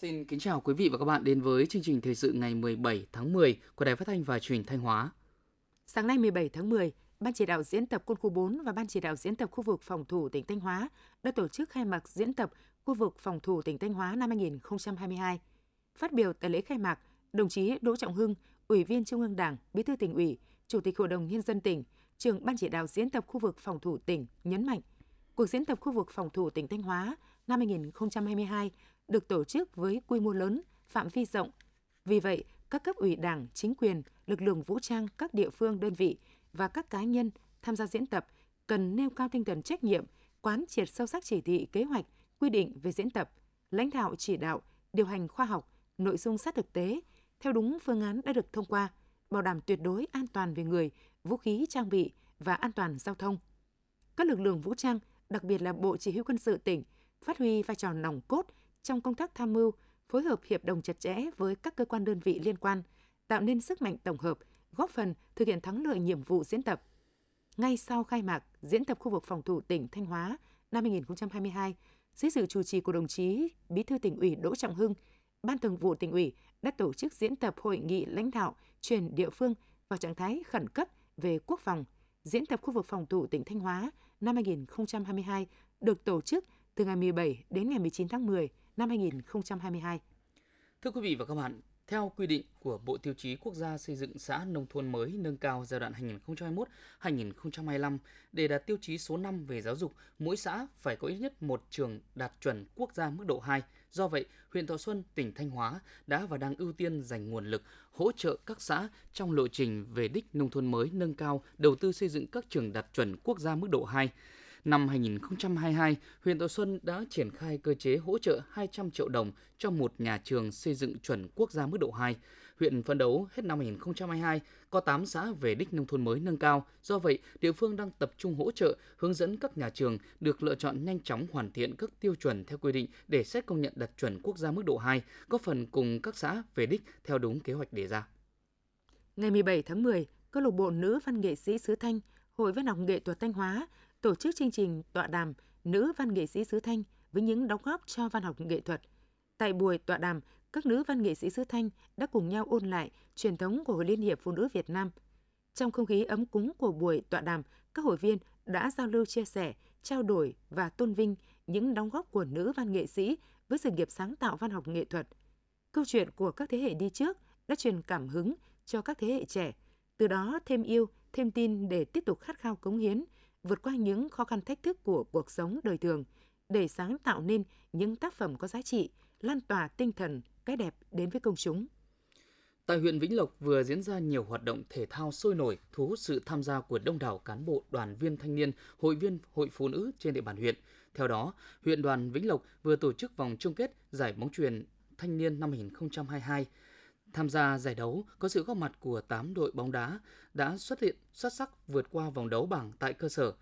Xin kính chào quý vị và các bạn đến với chương trình thời sự ngày 17 tháng 10 của Đài Phát thanh và Truyền hình Thanh Hóa. Sáng nay 17 tháng 10, Ban chỉ đạo diễn tập quân khu 4 và Ban chỉ đạo diễn tập khu vực phòng thủ tỉnh Thanh Hóa đã tổ chức khai mạc diễn tập khu vực phòng thủ tỉnh Thanh Hóa năm 2022. Phát biểu tại lễ khai mạc, đồng chí Đỗ Trọng Hưng, Ủy viên Trung ương Đảng, Bí thư tỉnh ủy, Chủ tịch Hội đồng Nhân dân tỉnh, trưởng Ban chỉ đạo diễn tập khu vực phòng thủ tỉnh nhấn mạnh, cuộc diễn tập khu vực phòng thủ tỉnh Thanh Hóa năm 2022 được tổ chức với quy mô lớn, phạm vi rộng. Vì vậy, các cấp ủy đảng, chính quyền, lực lượng vũ trang các địa phương đơn vị và các cá nhân tham gia diễn tập cần nêu cao tinh thần trách nhiệm, quán triệt sâu sắc chỉ thị, kế hoạch, quy định về diễn tập, lãnh đạo chỉ đạo, điều hành khoa học, nội dung sát thực tế theo đúng phương án đã được thông qua, bảo đảm tuyệt đối an toàn về người, vũ khí trang bị và an toàn giao thông. Các lực lượng vũ trang, đặc biệt là Bộ Chỉ huy quân sự tỉnh, phát huy vai trò nòng cốt trong công tác tham mưu, phối hợp hiệp đồng chặt chẽ với các cơ quan đơn vị liên quan, tạo nên sức mạnh tổng hợp, góp phần thực hiện thắng lợi nhiệm vụ diễn tập. Ngay sau khai mạc diễn tập khu vực phòng thủ tỉnh Thanh Hóa năm 2022, dưới sự chủ trì của đồng chí Bí thư tỉnh ủy Đỗ Trọng Hưng, Ban Thường vụ tỉnh ủy đã tổ chức diễn tập hội nghị lãnh đạo truyền địa phương vào trạng thái khẩn cấp về quốc phòng. Diễn tập khu vực phòng thủ tỉnh Thanh Hóa năm 2022 được tổ chức từ ngày 17 đến ngày 19 tháng 10 năm 2022. Thưa quý vị và các bạn, theo quy định của Bộ Tiêu chí Quốc gia xây dựng xã nông thôn mới nâng cao giai đoạn 2021-2025, để đạt tiêu chí số 5 về giáo dục, mỗi xã phải có ít nhất một trường đạt chuẩn quốc gia mức độ 2. Do vậy, huyện Thọ Xuân, tỉnh Thanh Hóa đã và đang ưu tiên dành nguồn lực hỗ trợ các xã trong lộ trình về đích nông thôn mới nâng cao, đầu tư xây dựng các trường đạt chuẩn quốc gia mức độ 2. Năm 2022, huyện Thọ Xuân đã triển khai cơ chế hỗ trợ 200 triệu đồng cho một nhà trường xây dựng chuẩn quốc gia mức độ 2. Huyện phấn đấu hết năm 2022 có 8 xã về đích nông thôn mới nâng cao. Do vậy, địa phương đang tập trung hỗ trợ, hướng dẫn các nhà trường được lựa chọn nhanh chóng hoàn thiện các tiêu chuẩn theo quy định để xét công nhận đạt chuẩn quốc gia mức độ 2, góp phần cùng các xã về đích theo đúng kế hoạch đề ra. Ngày 17 tháng 10, câu lạc bộ nữ văn nghệ sĩ xứ Thanh, Hội Văn học nghệ thuật Thanh Hóa tổ chức chương trình tọa đàm Nữ văn nghệ sĩ xứ Thanh với những đóng góp cho văn học nghệ thuật. Tại buổi tọa đàm, các nữ văn nghệ sĩ xứ Thanh đã cùng nhau ôn lại truyền thống của Hội Liên hiệp Phụ nữ Việt Nam. Trong không khí ấm cúng của buổi tọa đàm, các hội viên đã giao lưu chia sẻ, trao đổi và tôn vinh những đóng góp của nữ văn nghệ sĩ với sự nghiệp sáng tạo văn học nghệ thuật. Câu chuyện của các thế hệ đi trước đã truyền cảm hứng cho các thế hệ trẻ, từ đó thêm yêu, thêm tin để tiếp tục khát khao cống hiến, vượt qua những khó khăn thách thức của cuộc sống đời thường để sáng tạo nên những tác phẩm có giá trị, lan tỏa tinh thần, cái đẹp đến với công chúng. Tại huyện Vĩnh Lộc vừa diễn ra nhiều hoạt động thể thao sôi nổi, thu hút sự tham gia của đông đảo cán bộ, đoàn viên thanh niên, hội viên hội phụ nữ trên địa bàn huyện. Theo đó, huyện đoàn Vĩnh Lộc vừa tổ chức vòng chung kết giải bóng truyền thanh niên năm 2022. Tham gia giải đấu có sự góp mặt của 8 đội bóng đá đã xuất hiện xuất sắc vượt qua vòng đấu bảng tại cơ sở.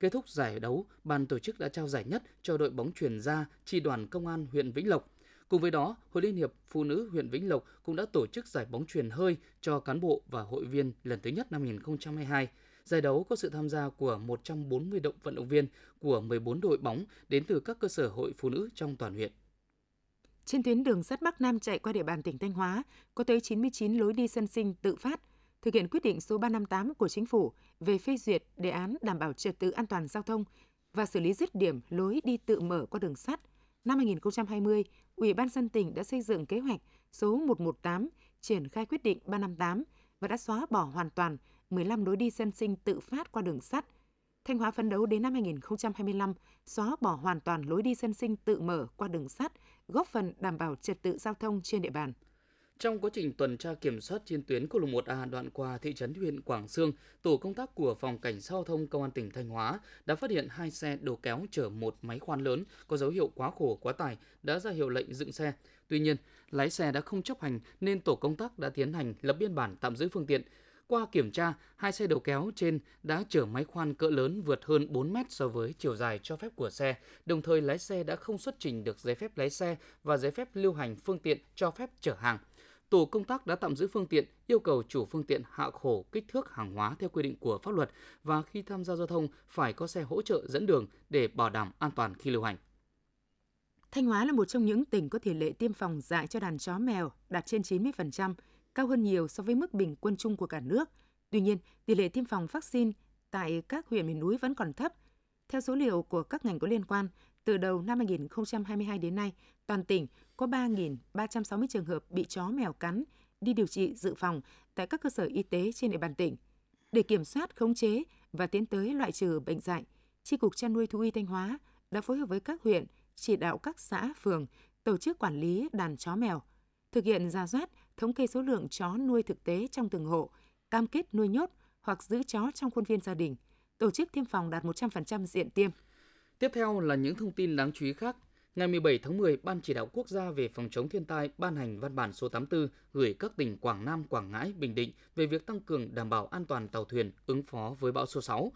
Kết thúc giải đấu, ban tổ chức đã trao giải nhất cho đội bóng truyền gia chi đoàn công an huyện Vĩnh Lộc. Cùng với đó, Hội Liên hiệp Phụ nữ huyện Vĩnh Lộc cũng đã tổ chức giải bóng truyền hơi cho cán bộ và hội viên lần thứ nhất năm 2022. Giải đấu có sự tham gia của 140 động vận động viên của 14 đội bóng đến từ các cơ sở hội phụ nữ trong toàn huyện. Trên tuyến đường sắt Bắc Nam chạy qua địa bàn tỉnh Thanh Hóa, có tới 99 lối đi dân sinh tự phát, thực hiện quyết định số 358 của Chính phủ về phê duyệt đề án đảm bảo trật tự an toàn giao thông và xử lý dứt điểm lối đi tự mở qua đường sắt. Năm 2020, Ủy ban dân tỉnh đã xây dựng kế hoạch số 118 triển khai quyết định 358 và đã xóa bỏ hoàn toàn 15 lối đi dân sinh tự phát qua đường sắt – Thanh Hóa phấn đấu đến năm 2025 xóa bỏ hoàn toàn lối đi dân sinh tự mở qua đường sắt, góp phần đảm bảo trật tự giao thông trên địa bàn. Trong quá trình tuần tra kiểm soát trên tuyến quốc lộ 1A đoạn qua thị trấn huyện Quảng Sương, tổ công tác của phòng cảnh sát giao thông công an tỉnh Thanh Hóa đã phát hiện hai xe đồ kéo chở một máy khoan lớn có dấu hiệu quá khổ quá tải đã ra hiệu lệnh dừng xe. Tuy nhiên, lái xe đã không chấp hành nên tổ công tác đã tiến hành lập biên bản tạm giữ phương tiện. Qua kiểm tra, hai xe đầu kéo trên đã chở máy khoan cỡ lớn vượt hơn 4 mét so với chiều dài cho phép của xe, đồng thời lái xe đã không xuất trình được giấy phép lái xe và giấy phép lưu hành phương tiện cho phép chở hàng. Tổ công tác đã tạm giữ phương tiện, yêu cầu chủ phương tiện hạ khổ kích thước hàng hóa theo quy định của pháp luật và khi tham gia giao thông phải có xe hỗ trợ dẫn đường để bảo đảm an toàn khi lưu hành. Thanh Hóa là một trong những tỉnh có tỷ lệ tiêm phòng dạy cho đàn chó mèo đạt trên 90%, cao hơn nhiều so với mức bình quân chung của cả nước. Tuy nhiên, tỷ lệ tiêm phòng vaccine tại các huyện miền núi vẫn còn thấp. Theo số liệu của các ngành có liên quan, từ đầu năm 2022 đến nay, toàn tỉnh có 3.360 trường hợp bị chó mèo cắn đi điều trị dự phòng tại các cơ sở y tế trên địa bàn tỉnh. Để kiểm soát, khống chế và tiến tới loại trừ bệnh dạy, Tri Cục Chăn nuôi Thú y Thanh Hóa đã phối hợp với các huyện, chỉ đạo các xã, phường tổ chức quản lý đàn chó mèo, thực hiện ra soát, thống kê số lượng chó nuôi thực tế trong từng hộ, cam kết nuôi nhốt hoặc giữ chó trong khuôn viên gia đình, tổ chức tiêm phòng đạt 100% diện tiêm. Tiếp theo là những thông tin đáng chú ý khác. Ngày 17 tháng 10, Ban Chỉ đạo Quốc gia về phòng chống thiên tai ban hành văn bản số 84 gửi các tỉnh Quảng Nam, Quảng Ngãi, Bình Định về việc tăng cường đảm bảo an toàn tàu thuyền ứng phó với bão số 6.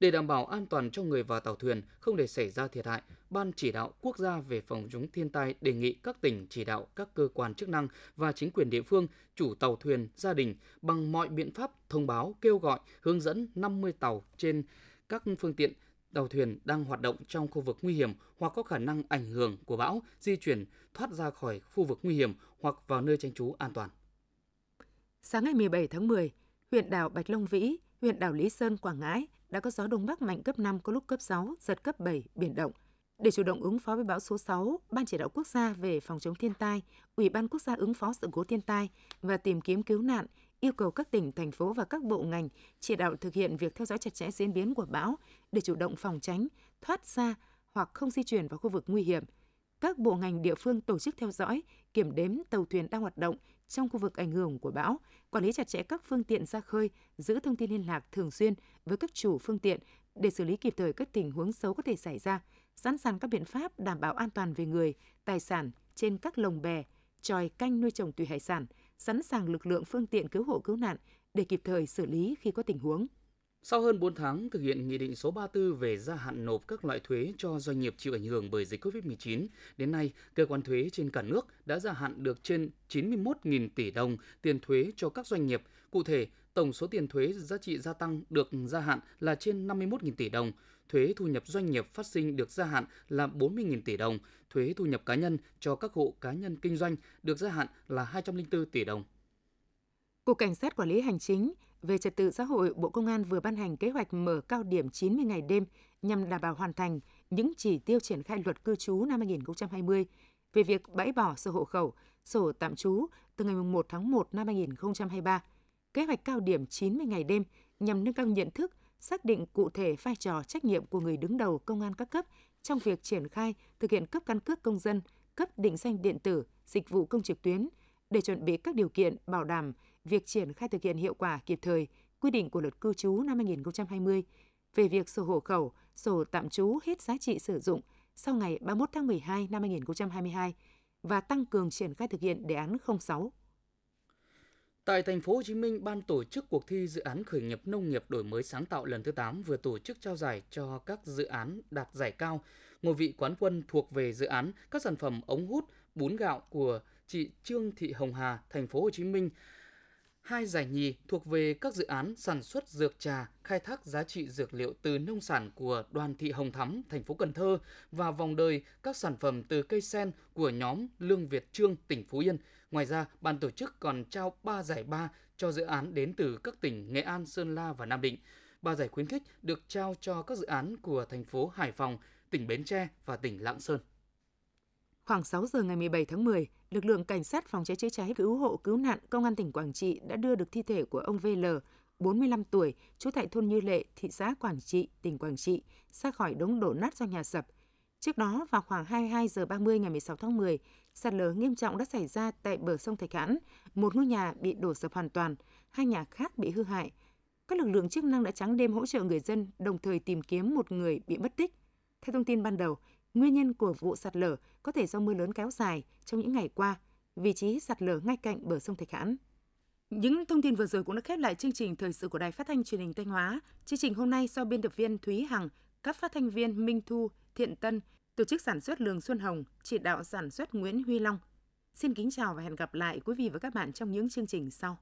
Để đảm bảo an toàn cho người và tàu thuyền, không để xảy ra thiệt hại, Ban Chỉ đạo Quốc gia về phòng chống thiên tai đề nghị các tỉnh chỉ đạo các cơ quan chức năng và chính quyền địa phương, chủ tàu thuyền, gia đình bằng mọi biện pháp thông báo, kêu gọi, hướng dẫn 50 tàu trên các phương tiện tàu thuyền đang hoạt động trong khu vực nguy hiểm hoặc có khả năng ảnh hưởng của bão di chuyển thoát ra khỏi khu vực nguy hiểm hoặc vào nơi tránh trú an toàn. Sáng ngày 17 tháng 10, huyện đảo Bạch Long Vĩ, huyện đảo Lý Sơn, Quảng Ngãi đã có gió đông bắc mạnh cấp 5 có lúc cấp 6, giật cấp 7, biển động. Để chủ động ứng phó với bão số 6, Ban chỉ đạo quốc gia về phòng chống thiên tai, Ủy ban quốc gia ứng phó sự cố thiên tai và tìm kiếm cứu nạn yêu cầu các tỉnh, thành phố và các bộ ngành chỉ đạo thực hiện việc theo dõi chặt chẽ diễn biến của bão để chủ động phòng tránh, thoát ra hoặc không di chuyển vào khu vực nguy hiểm. Các bộ ngành địa phương tổ chức theo dõi, kiểm đếm tàu thuyền đang hoạt động trong khu vực ảnh hưởng của bão, quản lý chặt chẽ các phương tiện ra khơi, giữ thông tin liên lạc thường xuyên với các chủ phương tiện để xử lý kịp thời các tình huống xấu có thể xảy ra, sẵn sàng các biện pháp đảm bảo an toàn về người, tài sản trên các lồng bè, tròi canh nuôi trồng thủy hải sản, sẵn sàng lực lượng phương tiện cứu hộ cứu nạn để kịp thời xử lý khi có tình huống. Sau hơn 4 tháng thực hiện Nghị định số 34 về gia hạn nộp các loại thuế cho doanh nghiệp chịu ảnh hưởng bởi dịch COVID-19, đến nay, cơ quan thuế trên cả nước đã gia hạn được trên 91.000 tỷ đồng tiền thuế cho các doanh nghiệp. Cụ thể, tổng số tiền thuế giá trị gia tăng được gia hạn là trên 51.000 tỷ đồng, thuế thu nhập doanh nghiệp phát sinh được gia hạn là 40.000 tỷ đồng, thuế thu nhập cá nhân cho các hộ cá nhân kinh doanh được gia hạn là 204 tỷ đồng. Cục Cảnh sát Quản lý Hành chính về Trật tự xã hội Bộ Công an vừa ban hành kế hoạch mở cao điểm 90 ngày đêm nhằm đảm bảo hoàn thành những chỉ tiêu triển khai luật cư trú năm 2020 về việc bãi bỏ sổ hộ khẩu, sổ tạm trú từ ngày 1 tháng 1 năm 2023. Kế hoạch cao điểm 90 ngày đêm nhằm nâng cao nhận thức, xác định cụ thể vai trò trách nhiệm của người đứng đầu công an các cấp trong việc triển khai thực hiện cấp căn cước công dân, cấp định danh điện tử, dịch vụ công trực tuyến để chuẩn bị các điều kiện bảo đảm việc triển khai thực hiện hiệu quả kịp thời quy định của luật cư trú năm 2020 về việc sổ hộ khẩu, sổ tạm trú hết giá trị sử dụng sau ngày 31 tháng 12 năm 2022 và tăng cường triển khai thực hiện đề án 06. Tại thành phố Hồ Chí Minh, ban tổ chức cuộc thi dự án khởi nghiệp nông nghiệp đổi mới sáng tạo lần thứ 8 vừa tổ chức trao giải cho các dự án đạt giải cao. Ngôi vị quán quân thuộc về dự án các sản phẩm ống hút, bún gạo của chị Trương Thị Hồng Hà, thành phố Hồ Chí Minh Hai giải nhì thuộc về các dự án sản xuất dược trà, khai thác giá trị dược liệu từ nông sản của Đoàn thị Hồng Thắm, thành phố Cần Thơ và vòng đời các sản phẩm từ cây sen của nhóm Lương Việt Trương, tỉnh Phú Yên. Ngoài ra, ban tổ chức còn trao 3 giải ba cho dự án đến từ các tỉnh Nghệ An, Sơn La và Nam Định. Ba giải khuyến khích được trao cho các dự án của thành phố Hải Phòng, tỉnh Bến Tre và tỉnh Lạng Sơn. Khoảng 6 giờ ngày 17 tháng 10, lực lượng cảnh sát phòng cháy chữa cháy cứu hộ cứu nạn công an tỉnh Quảng Trị đã đưa được thi thể của ông VL, 45 tuổi, trú tại thôn Như Lệ, thị xã Quảng Trị, tỉnh Quảng Trị, ra khỏi đống đổ nát do nhà sập. Trước đó, vào khoảng 22 giờ 30 ngày 16 tháng 10, sạt lở nghiêm trọng đã xảy ra tại bờ sông Thạch Hãn. Một ngôi nhà bị đổ sập hoàn toàn, hai nhà khác bị hư hại. Các lực lượng chức năng đã trắng đêm hỗ trợ người dân, đồng thời tìm kiếm một người bị mất tích. Theo thông tin ban đầu, Nguyên nhân của vụ sạt lở có thể do mưa lớn kéo dài trong những ngày qua, vị trí sạt lở ngay cạnh bờ sông Thạch Hãn. Những thông tin vừa rồi cũng đã khép lại chương trình thời sự của Đài Phát thanh Truyền hình Thanh Hóa. Chương trình hôm nay do biên tập viên Thúy Hằng, các phát thanh viên Minh Thu, Thiện Tân, tổ chức sản xuất Lường Xuân Hồng, chỉ đạo sản xuất Nguyễn Huy Long. Xin kính chào và hẹn gặp lại quý vị và các bạn trong những chương trình sau.